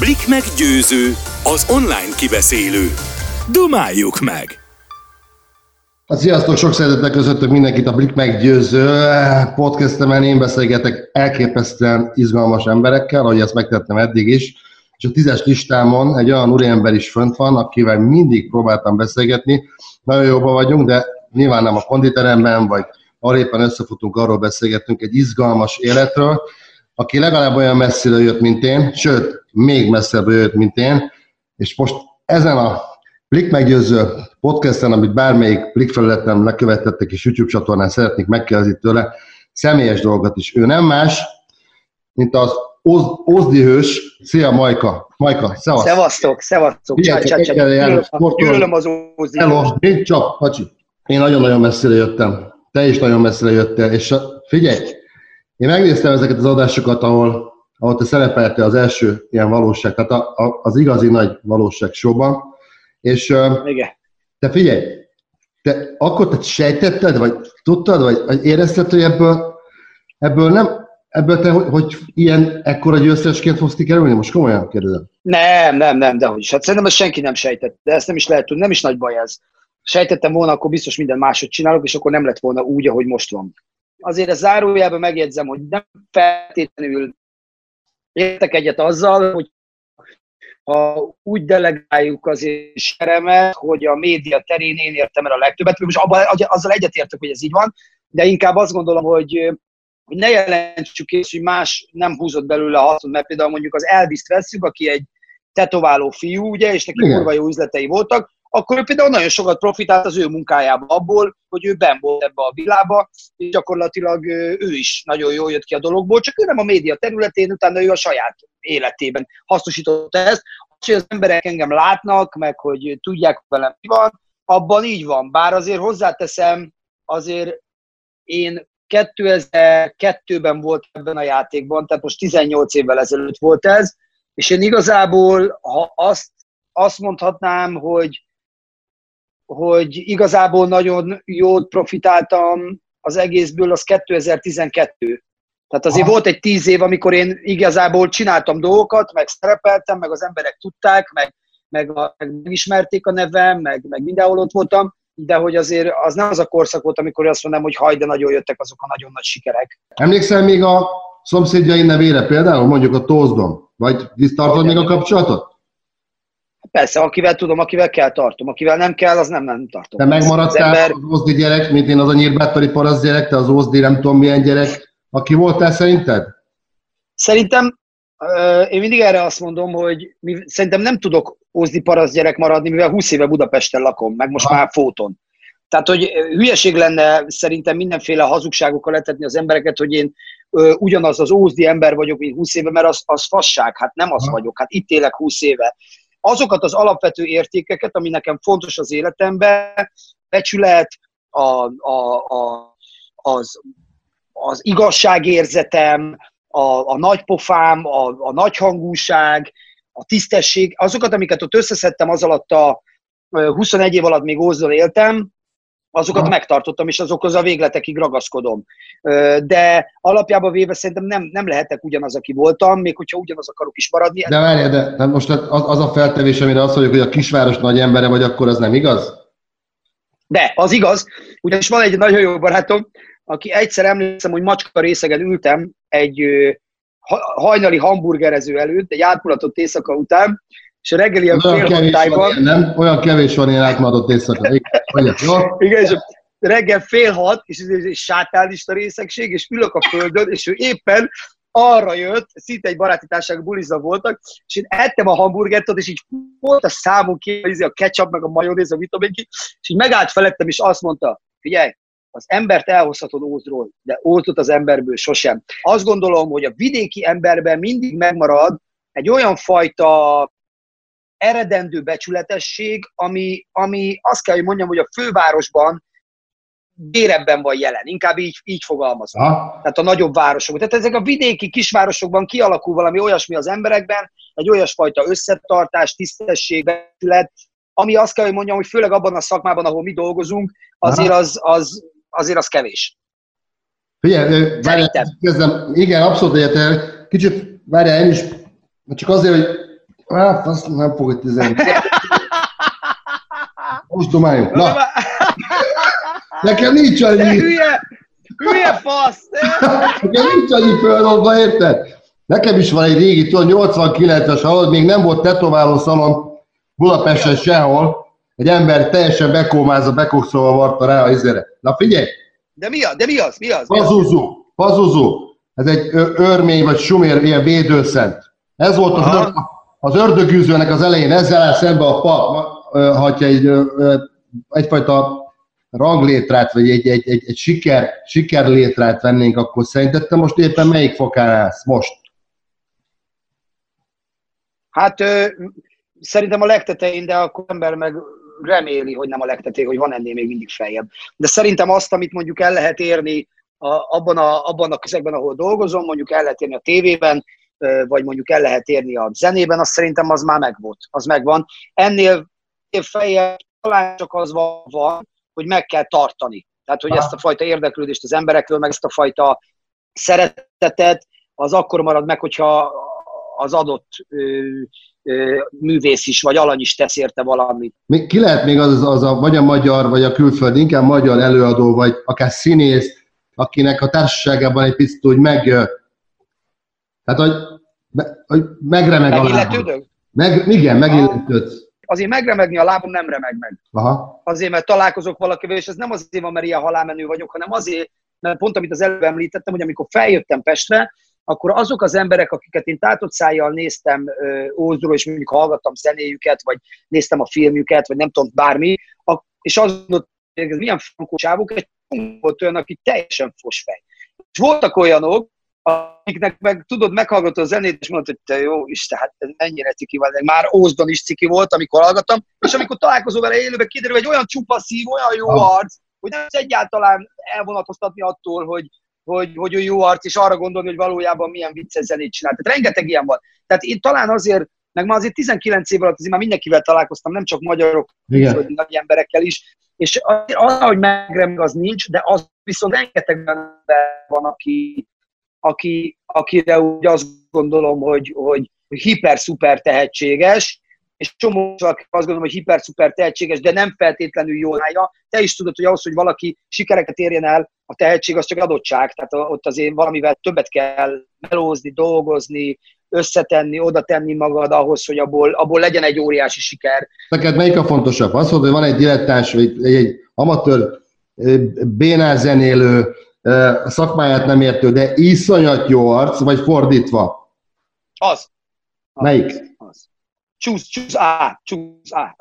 Blik meggyőző, az online kibeszélő. Dumáljuk meg! A sziasztok, sok szeretettel közöttök mindenkit a Blik meggyőző podcastemen. Én beszélgetek elképesztően izgalmas emberekkel, ahogy ezt megtettem eddig is. És a tízes listámon egy olyan úriember is fönt van, akivel mindig próbáltam beszélgetni. Nagyon jobban vagyunk, de nyilván nem a konditeremben, vagy arra éppen összefutunk, arról beszélgetünk egy izgalmas életről, aki legalább olyan messzire jött, mint én, sőt, még messzebbre jött, mint én, és most ezen a Blik meggyőző podcasten, amit bármelyik Blik felületem lekövetettek és YouTube csatornán szeretnék megkérdezni tőle, személyes dolgot is. Ő nem más, mint az Ozdi hős. Szia, Majka! Majka, szevasz! Szevasztok, szevasztok! Csá, csá, csá, Gyűlölöm az Ozdi Hello, én csak, hacsi. Én nagyon-nagyon messzire jöttem. Te is nagyon messzire jöttél, és figyelj, én megnéztem ezeket az adásokat, ahol, ahol te szerepeltél az első ilyen valóság, tehát a, a, az igazi nagy valóság showban, és Igen. te figyelj, te akkor te sejtetted, vagy tudtad, vagy, érezted, hogy ebből, ebből nem, ebből te, hogy, hogy ilyen ekkora győztesként fogsz kerülni? Most komolyan kérdezem. Nem, nem, nem, de hogy. Hát szerintem ezt senki nem sejtett, de ezt nem is lehet tudni, nem is nagy baj ez. Sejtettem volna, akkor biztos minden máshogy csinálok, és akkor nem lett volna úgy, ahogy most van azért a zárójelben megjegyzem, hogy nem feltétlenül értek egyet azzal, hogy ha úgy delegáljuk az seremet, hogy a média terén én értem el a legtöbbet, most abban, azzal egyetértek, hogy ez így van, de inkább azt gondolom, hogy, hogy ne jelentsük és hogy más nem húzott belőle a haszon, mert például mondjuk az Elvis-t veszük, aki egy tetováló fiú, ugye, és neki kurva jó üzletei voltak, akkor ő például nagyon sokat profitált az ő munkájába abból, hogy ő ben volt ebbe a világba, és gyakorlatilag ő is nagyon jól jött ki a dologból, csak ő nem a média területén, utána ő a saját életében hasznosította ezt. Az, hogy az emberek engem látnak, meg hogy tudják velem mi van, abban így van. Bár azért hozzáteszem, azért én 2002-ben volt ebben a játékban, tehát most 18 évvel ezelőtt volt ez, és én igazából, ha azt, azt mondhatnám, hogy hogy igazából nagyon jót profitáltam az egészből, az 2012. Tehát azért Aha. volt egy tíz év, amikor én igazából csináltam dolgokat, meg szerepeltem, meg az emberek tudták, meg, meg, a, meg megismerték a nevem, meg, meg mindenhol ott voltam, de hogy azért az nem az a korszak volt, amikor azt mondom, hogy haj, de nagyon jöttek azok a nagyon nagy sikerek. Emlékszel még a szomszédjai nevére például, mondjuk a Tózdon? Vagy tartod még a kapcsolatot? Persze, akivel tudom, akivel kell, tartom. Akivel nem kell, az nem, nem tartom. Te megmaradtál az, ember... az Ózdi gyerek, mint én az a nyírbátori parasz gyerek, te az Ózdi nem tudom milyen gyerek. Aki voltál szerinted? Szerintem én mindig erre azt mondom, hogy mi, szerintem nem tudok Ózdi parasz gyerek maradni, mivel 20 éve Budapesten lakom, meg most ha. már fóton. Tehát, hogy hülyeség lenne szerintem mindenféle hazugságokkal letetni az embereket, hogy én ö, ugyanaz az ózdi ember vagyok, mint 20 éve, mert az, az fasság, hát nem az ha. vagyok, hát itt élek 20 éve azokat az alapvető értékeket, ami nekem fontos az életemben, becsület, a, a, a, az, az igazságérzetem, a, a nagypofám, a, a nagyhangúság, a tisztesség, azokat, amiket ott összeszedtem az alatt a 21 év alatt még Ózzal éltem, azokat ha. megtartottam, és azokhoz a végletekig ragaszkodom. De alapjában véve szerintem nem, nem lehetek ugyanaz, aki voltam, még hogyha ugyanaz akarok is maradni. De várj, de, de most az, az a feltevés, amire azt mondjuk, hogy a kisváros nagy embere vagy, akkor az nem igaz? De, az igaz. Ugyanis van egy nagyon jó barátom, aki egyszer emlékszem, hogy macska részegen ültem egy hajnali hamburgerező előtt, egy átmulatott éjszaka után, és a reggel ilyen fél van, Nem, olyan kevés van ilyen átmadott éjszaka. Igen, Igen, és reggel fél hat, és ez egy sátánista részegség, és ülök a földön, és ő éppen arra jött, szinte egy baráti társaság buliza voltak, és én ettem a hamburgert, és így volt a számunk ki, a ketchup, meg a majonéz, a ki, és így megállt felettem, és azt mondta, figyelj, az embert elhozhatod ózról, de ózot az emberből sosem. Azt gondolom, hogy a vidéki emberben mindig megmarad egy olyan fajta eredendő becsületesség, ami, ami azt kell, hogy mondjam, hogy a fővárosban dérebben van jelen, inkább így, így fogalmazom. Ha? Tehát a nagyobb városok. Tehát ezek a vidéki kisvárosokban kialakul valami olyasmi az emberekben, egy olyasfajta összetartás, tisztesség, becsület, ami azt kell, hogy mondjam, hogy főleg abban a szakmában, ahol mi dolgozunk, azért az, az, azért az kevés. Figyelj, várjál, kezdem, igen, abszolút egyetem. Kicsit, várjál, én is, csak azért, hogy Hát, azt nem fogod tizenni. Most domáljunk. Na, nekem nincs De annyi, hülye, hülye fasz! nekem nincs annyi földolva, érted? Nekem is van egy régi, tudod, 89-es, ahol még nem volt tetováló szalon Budapesten sehol, egy ember teljesen bekómázva, bekokszolva varta rá a izére. Na figyelj, De mi az? De mi az? Mi az? Pazuzu, Pazuzu, ez egy örmény vagy sumér, ilyen védőszent. Ez volt az, Aha. Az ördögűzőnek az elején, ezzel szembe a pap, ö, ha egy, egyfajta ranglétrát, vagy egy, egy, egy, egy siker, sikerlétrát vennénk, akkor szerinted te most éppen melyik fokán állsz? Most? Hát ö, szerintem a legtetején, de akkor ember meg reméli, hogy nem a legtetején, hogy van ennél még mindig feljebb. De szerintem azt, amit mondjuk el lehet érni a, abban, a, abban a közegben, ahol dolgozom, mondjuk el lehet érni a tévében, vagy mondjuk el lehet érni a zenében, azt szerintem az már megvolt, az megvan. Ennél feljebb talán csak az van, hogy meg kell tartani. Tehát, hogy Aha. ezt a fajta érdeklődést az emberekről, meg ezt a fajta szeretetet, az akkor marad meg, hogyha az adott ö, ö, művész is, vagy alany is tesz érte valamit. Még, ki lehet még az, az a, vagy a magyar, vagy a külföldi, inkább magyar előadó, vagy akár színész, akinek a társaságában egy picit úgy meg, ö, hát, hogy, hogy megremeg a lábam. Meg, igen, megilletődsz. Azért megremegni a lábam nem remeg meg. Aha. Azért, mert találkozok valakivel, és ez nem azért van, mert ilyen halálmenő vagyok, hanem azért, mert pont amit az előbb említettem, hogy amikor feljöttem Pestre, akkor azok az emberek, akiket én tátott szájjal néztem Ózdról, és mondjuk hallgattam zenéjüket, vagy néztem a filmjüket, vagy nem tudom, bármi, és az mondott, hogy ez milyen frankó csávok, egy volt olyan, aki teljesen fosfej. És voltak olyanok, akiknek meg tudod, meghallgatod a zenét, és mondod, hogy te jó Isten, hát ez mennyire ciki van, meg már Ózdon is ciki volt, amikor hallgattam, és amikor találkozol vele élőben, kiderül, hogy olyan csupa szív, olyan jó arc, hogy nem egyáltalán elvonatkoztatni attól, hogy, hogy, hogy ő jó arc, és arra gondolni, hogy valójában milyen vicces zenét csinál. Tehát rengeteg ilyen van. Tehát én talán azért, meg már azért 19 év alatt azért már mindenkivel találkoztam, nem csak magyarok, külföldi nagy emberekkel is, és az, hogy megremeg, az nincs, de az viszont rengeteg ember van, aki, aki, akire úgy azt gondolom, hogy, hogy hiper-szuper tehetséges, és csomó aki azt gondolom, hogy hiper-szuper tehetséges, de nem feltétlenül jól állja. Te is tudod, hogy ahhoz, hogy valaki sikereket érjen el, a tehetség az csak adottság, tehát ott azért valamivel többet kell melózni, dolgozni, összetenni, oda tenni magad ahhoz, hogy abból, abból legyen egy óriási siker. Neked melyik a fontosabb? Az, hogy van egy dilettáns, vagy egy, egy amatőr ö, bénán zenélő, szakmáját nem értő, de iszonyat jó arc, vagy fordítva? Az. az Melyik? Az. Csúsz, csúsz, á, csúsz, á.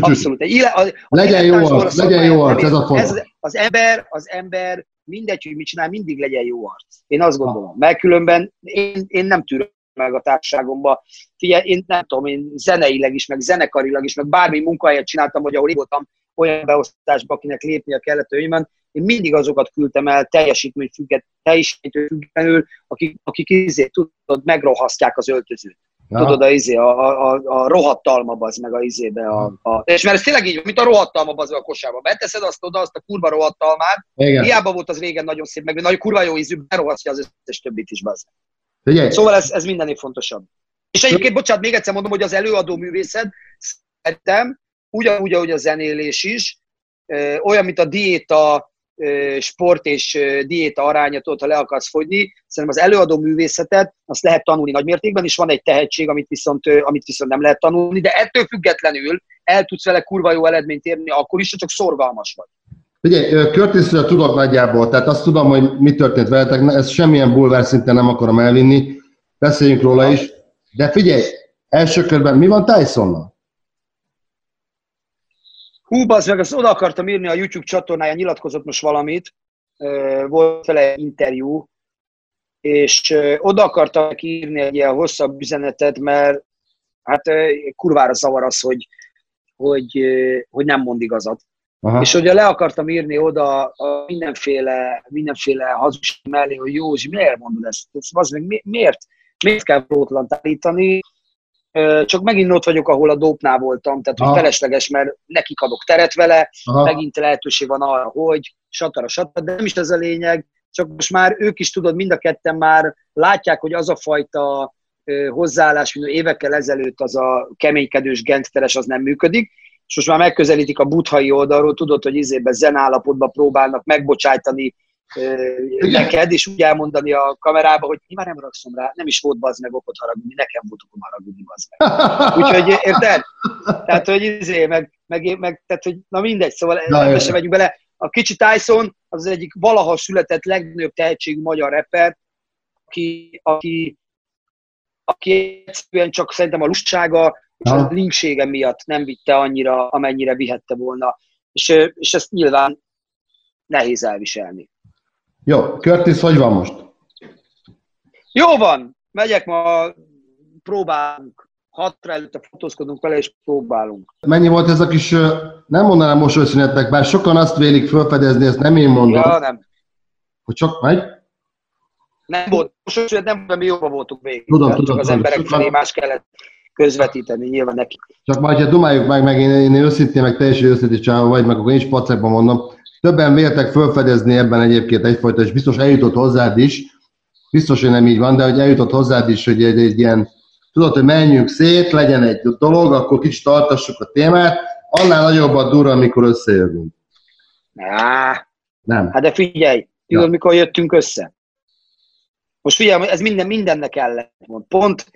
Abszolút. Egy ille- a- a Legyen jó arc, legyen jó arc, ez a fontos. az ember, az ember mindegy, hogy mit csinál, mindig legyen jó arc. Én azt gondolom. Mert különben én, én nem tűröm meg a társaságomba. Figyelj, én nem tudom, én zeneileg is, meg zenekarilag is, meg bármi munkahelyet csináltam, vagy ahol én voltam olyan beosztásban, akinek lépnie kellett a jövőben, én mindig azokat küldtem el teljesítmény függet, teljesítmény függetlenül, akik, akik izé, tudod, megrohasztják az öltözőt. Aha. Tudod, a, izé, a, a, a, rohadt alma az meg a izébe. A, a, és mert ez tényleg így, mint a rohadt alma az a kosárba. Beteszed azt oda, azt a kurva rohadt almát, Igen. hiába volt az régen nagyon szép, meg nagyon kurva jó ízű, berohasztja az összes többit is, bazd. Szóval ez, ez mindennél fontosabb. És egyébként, bocsánat, még egyszer mondom, hogy az előadó művészet szerintem ugyanúgy, ahogy a zenélés is, olyan, mint a diéta, sport és diéta arányat, ott, ha le akarsz fogyni, szerintem az előadó művészetet azt lehet tanulni nagymértékben, és van egy tehetség, amit viszont, amit viszont nem lehet tanulni, de ettől függetlenül el tudsz vele kurva jó eredményt érni, akkor is, ha csak szorgalmas vagy. ö, Curtisről tudok nagyjából, tehát azt tudom, hogy mi történt veletek, ezt semmilyen bulvár szinten nem akarom elvinni, beszéljünk róla is, de figyelj, első körben mi van Tysonnal? Hú, az meg, azt oda akartam írni a YouTube csatornáján, nyilatkozott most valamit, volt vele interjú, és oda akartam írni egy ilyen hosszabb üzenetet, mert hát kurvára zavar az, hogy, hogy, hogy nem mond igazat. Aha. És ugye le akartam írni oda a mindenféle, mindenféle hazugság mellé, hogy Józsi, miért mondod ezt? ezt az meg, mi- miért? Miért kell rótlant állítani? Csak megint ott vagyok, ahol a dópnál voltam, tehát hogy felesleges, mert nekik adok teret vele, Aha. megint lehetőség van arra, hogy satara, satara, de nem is ez a lényeg, csak most már ők is tudod, mind a ketten már látják, hogy az a fajta hozzáállás, mint évekkel ezelőtt az a keménykedős gangsteres, az nem működik, és most már megközelítik a buthai oldalról, tudod, hogy izében zen állapotban próbálnak megbocsájtani neked, és úgy elmondani a kamerába, hogy én már nem rakszom rá, nem is volt bazd meg okot haragudni, nekem volt okom haragudni bazd meg. Úgyhogy érted? Tehát, hogy izé, meg, meg, meg tehát, hogy na mindegy, szóval ebbe sem megyünk bele. A kicsi Tyson az, az egyik valaha született legnagyobb tehetségű magyar rapper, aki, aki, aki egyszerűen csak szerintem a lustsága és a linksége miatt nem vitte annyira, amennyire vihette volna. És, és ezt nyilván nehéz elviselni. Jó, Curtis, hogy van most? Jó van, megyek ma, próbálunk. Hatra előtte fotózkodunk vele, és próbálunk. Mennyi volt ez a kis, nem mondanám mosolyszünetek, bár sokan azt vélik felfedezni, ezt nem én mondom. Ja, nem. Hogy csak megy? Nem volt, mosolyszünet nem, mert mi jobban voltunk végig. Tudom, csak tudom, az tudom. emberek Sokan- felé más kellett közvetíteni, nyilván neki. Csak majd, ha dumáljuk meg, meg én, én őszintén, meg teljesen őszintén csinálom, vagy meg akkor én is pacekban mondom. Többen véltek felfedezni ebben egyébként egyfajta, és biztos eljutott hozzád is, biztos, hogy nem így van, de hogy eljutott hozzád is, hogy egy, egy ilyen, tudod, hogy menjünk szét, legyen egy dolog, akkor kicsit tartassuk a témát, annál nagyobb a dura, amikor összejövünk. Á, Nem. hát de figyelj, tudod, Ja. mikor jöttünk össze? Most figyelj, ez minden, mindennek ellen van. Pont,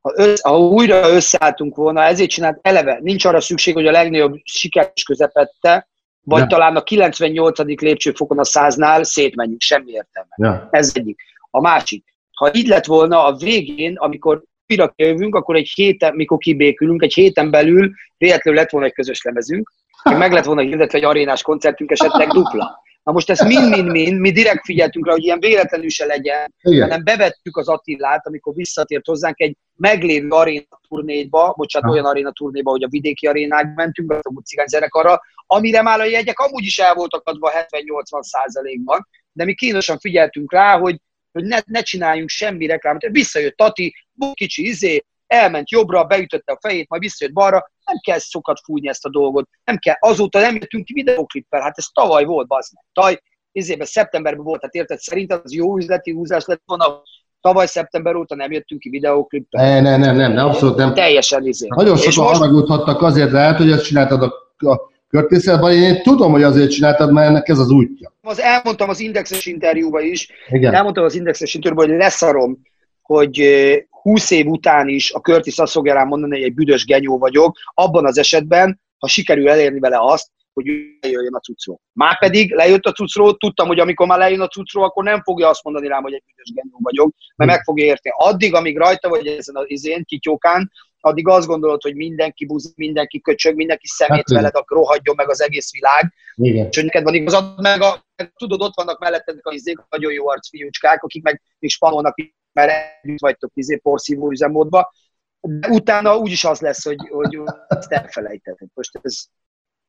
ha, össz, ha újra összeálltunk volna, ezért csinált eleve, nincs arra szükség, hogy a legnagyobb sikeres közepette, vagy Ja. talán a 98. lépcsőfokon a száznál szétmenjünk, semmi értelme. Ja. Ez egyik. A másik, ha így lett volna a végén, amikor újra jövünk, akkor egy héten, mikor kibékülünk, egy héten belül véletlenül lett volna egy közös lemezünk, meg lett volna hirdetve egy arénás koncertünk, esetleg dupla. Na most ezt mind-mind-mind, mi direkt figyeltünk rá, hogy ilyen véletlenül se legyen, Igen. hanem bevettük az Attillát, amikor visszatért hozzánk egy meglévő aréna turnéba, bocsánat, Ha. olyan aréna turnéba, hogy a vidéki arénák mentünk, a cigány zenekarra, amire már a jegyek amúgy is el voltak adva 70-80 százalékban, de mi kínosan figyeltünk rá, hogy, hogy ne, ne csináljunk semmi reklámot. Visszajött Tati, kicsi izé, elment jobbra, beütötte a fejét, majd visszajött balra, nem kell szokat fújni ezt a dolgot, nem kell, azóta nem jöttünk ki videoklippel, hát ez tavaly volt, bazd meg. Taj, izében szeptemberben volt, hát érted, szerinted az jó üzleti húzás lett volna, tavaly szeptember óta nem jöttünk ki videoklippel. Ne, ne, nem, nem, nem, abszolút nem. Teljesen izé. Nagyon sokan most- haragudhattak azért lehet, hogy ezt csináltad a, a körtészetben, én tudom, hogy azért csináltad, mert ennek ez az útja. Az elmondtam az Indexes interjúban is, Igen. elmondtam az Indexes interjúban, hogy leszarom, hogy eh, 20 év után is a Curtis azt fogja rám mondani, hogy egy büdös genyó vagyok, abban az esetben, ha sikerül elérni vele azt, hogy ő lejöjjön a cuccról. Már pedig lejött a cuccról, tudtam, hogy amikor már lejön a cuccról, akkor nem fogja azt mondani rám, hogy egy büdös genyó vagyok, mert Hm. meg fogja érteni. Addig, amíg rajta vagy ezen az izén, kityókán, addig azt gondolod, hogy mindenki buzik, mindenki köcsög, mindenki szemét Hát veled, akkor rohadjon meg az egész világ, Igen. és hogy neked van igazad, meg, a, tudod, ott vannak melletted a izék, nagyon jó arc fiúcskák, akik meg még spanolnak, mert együtt vagytok izé, porszívó üzemmódba, de utána úgyis az lesz, hogy, hogy ezt elfelejteted. Most ez,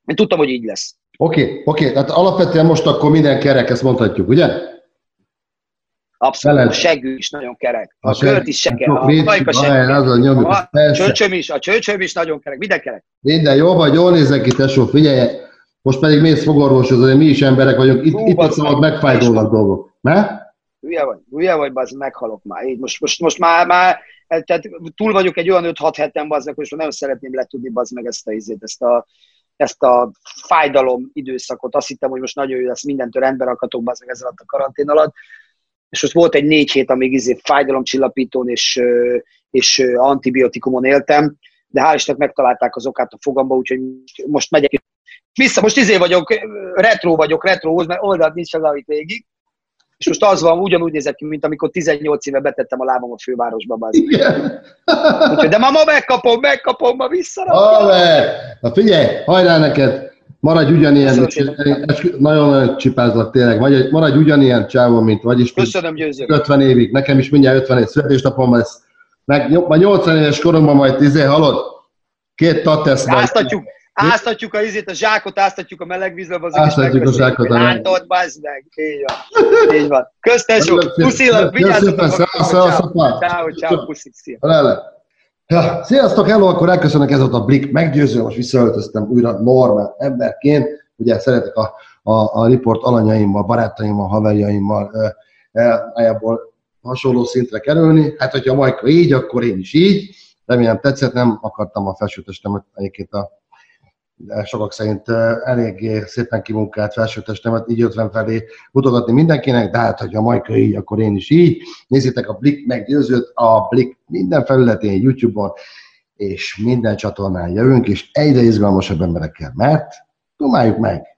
én tudtam, hogy így lesz. Oké, okay, oké, okay. tehát alapvetően most akkor minden kerek, ezt mondhatjuk, ugye? Abszolút. Veled. A seggű is nagyon kerek. A, A kört is sok A majka nyomjuk, A persze. csöcsöm is, a csöcsöm is nagyon kerek. Minden kerek. Minden jó vagy, jól nézek ki, tesó, figyelj, most pedig mész fogorvosozni, mi is emberek vagyunk, itt, Hú, itt bazd szabad meg. megfájdulnak dolgok. Ne? Hülye vagy, hülye vagy, bazd, meghalok már. Így most, most, most már, már tehát túl vagyok egy olyan 5-6 heten, bazd meg, most már nagyon szeretném letudni, bazd meg ezt a, izét, ezt a, ezt a fájdalom időszakot. Azt hittem, hogy most nagyon jó lesz, mindentől rendbe rakhatok, bazd meg ez alatt a karantén alatt. És most volt egy négy hét, amíg izé fájdalomcsillapítón és, és antibiotikumon éltem, de hál' Istennek megtalálták az okát a fogamba, úgyhogy most megyek. Vissza, most izé vagyok, retro vagyok, retrohoz, mert oldalt nincs az, amit végig. És most az van, ugyanúgy nézek ki, mint amikor 18 éve betettem a lábam a fővárosba. bazd. Igen. Úgyhogy, de ma, ma megkapom, megkapom, ma vissza. Na figyelj, hajrá neked! Maradj ugyanilyen, szépen. nagyon-nagyon csipázlak tényleg, maradj, maradj ugyanilyen csávó, mint vagy, és Köszönöm, győző. 50 évig, nekem is mindjárt 50 év születésnapom lesz, meg majd 80 éves koromban majd izé, halod, két tat tesz majd. Áztatjuk, áztatjuk a izét, a zsákot, áztatjuk a meleg vízbe, az Áztatjuk a zsákot, Rántott, bazd meg. Így van. Így van. Köztesó, puszilak, vigyázzatok. Köszönöm, szevasz, szevasz, apám. Ciao, ciao, puszik, szia. Ja, sziasztok, hello, akkor elköszönök, ez volt a Blik meggyőző, most visszaöltöztem újra normál emberként, ugye szeretek a, a, a riport alanyaimmal, barátaimmal, haverjaimmal, nagyjából hasonló szintre kerülni. Hát, hogyha Majka így, akkor én is így. Remélem tetszett, nem akartam a felsőtestemet egyébként a de sokak szerint eléggé szépen kimunkált felsőtestemet így 50 felé mutogatni mindenkinek, de hát, hogyha a Majka így, akkor én is így. Nézzétek a Blik meggyőzőt, a Blik minden felületén, YouTube-on, és minden csatornán jövünk, és egyre izgalmasabb emberekkel, mert dumáljuk meg!